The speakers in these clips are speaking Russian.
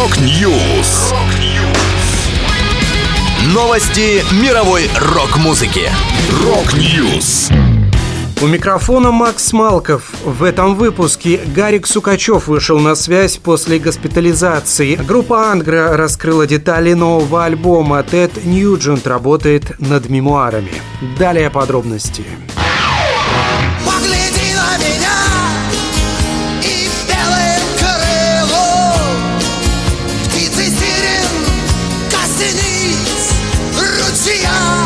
Rock News. Новости мировой рок-музыки. Rock News. У микрофона Макс Малков. В этом выпуске Гарик Сукачев вышел на связь после госпитализации. Группа Angra раскрыла детали нового альбома. Тед Ньюджент работает над мемуарами. Далее подробности. Погляди на меня Yeah.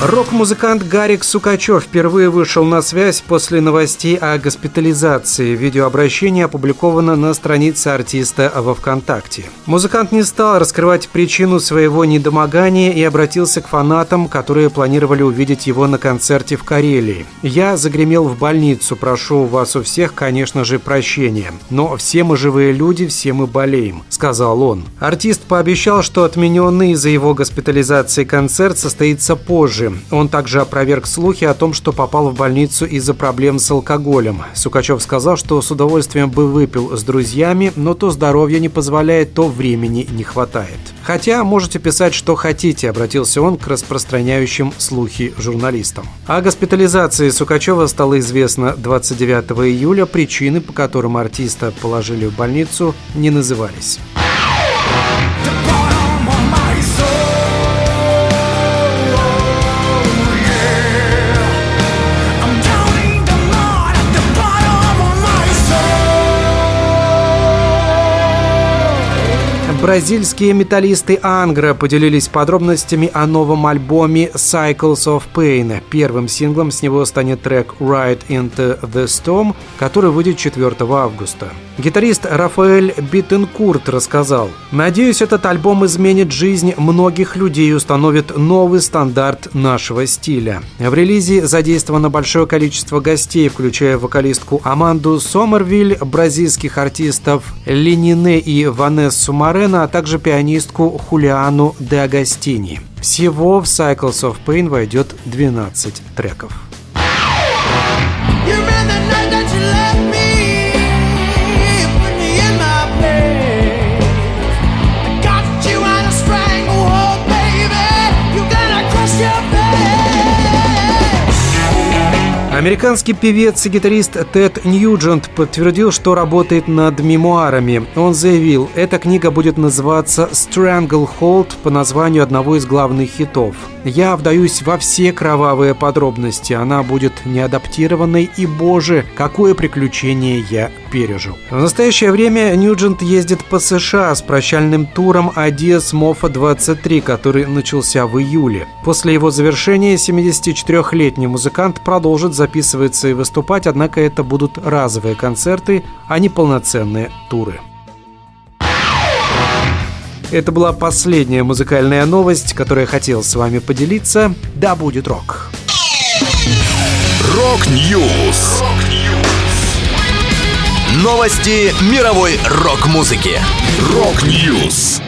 Рок-музыкант Гарик Сукачев впервые вышел на связь после новостей о госпитализации. Видеообращение опубликовано на странице артиста во ВКонтакте. Музыкант не стал раскрывать причину своего недомогания и обратился к фанатам, которые планировали увидеть его на концерте в Карелии. «Я загремел в больницу. Прошу у вас у всех, конечно же, прощения. Но все мы живые люди, все мы болеем», — сказал он. Артист пообещал, что отмененный из-за его госпитализации концерт состоится позже. Он также опроверг слухи о том, что попал в больницу из-за проблем с алкоголем. Сукачев сказал, что с удовольствием бы выпил с друзьями, но то здоровье не позволяет, то времени не хватает. Хотя можете писать, что хотите, обратился он к распространяющим слухи журналистам. О госпитализации Сукачева стало известно 29 июля. Причины, по которым артиста положили в больницу, не назывались. Бразильские металлисты Angra поделились подробностями о новом альбоме Cycles of Pain. Первым синглом с него станет трек Ride into the Storm, который выйдет 4 августа. Гитарист Рафаэль Биттенкурт рассказал, «Надеюсь, этот альбом изменит жизнь многих людей и установит новый стандарт нашего стиля». В релизе задействовано большое количество гостей, включая вокалистку Аманду Сомервиль, бразильских артистов Ленине и Ванессу Морено, а также пианистку Хулиану де Агастини. Всего в Cycles of Pain войдет 12 треков. You Американский певец и гитарист Тед Ньюджент подтвердил, что работает над мемуарами. Он заявил, эта книга будет называться «Stranglehold» по названию одного из главных хитов. «Я вдаюсь во все кровавые подробности. Она будет неадаптированной, и, боже, какое приключение я пережил». В настоящее время Ньюджент ездит по США с прощальным туром Adios Mofa 23, который начался в июле. После его завершения 74-летний музыкант продолжит записываться и выступать, однако это будут разовые концерты, а не полноценные туры. Это была последняя музыкальная новость, которую я хотел с вами поделиться. Да будет рок! Rock News. Новости мировой рок-музыки. Rock News.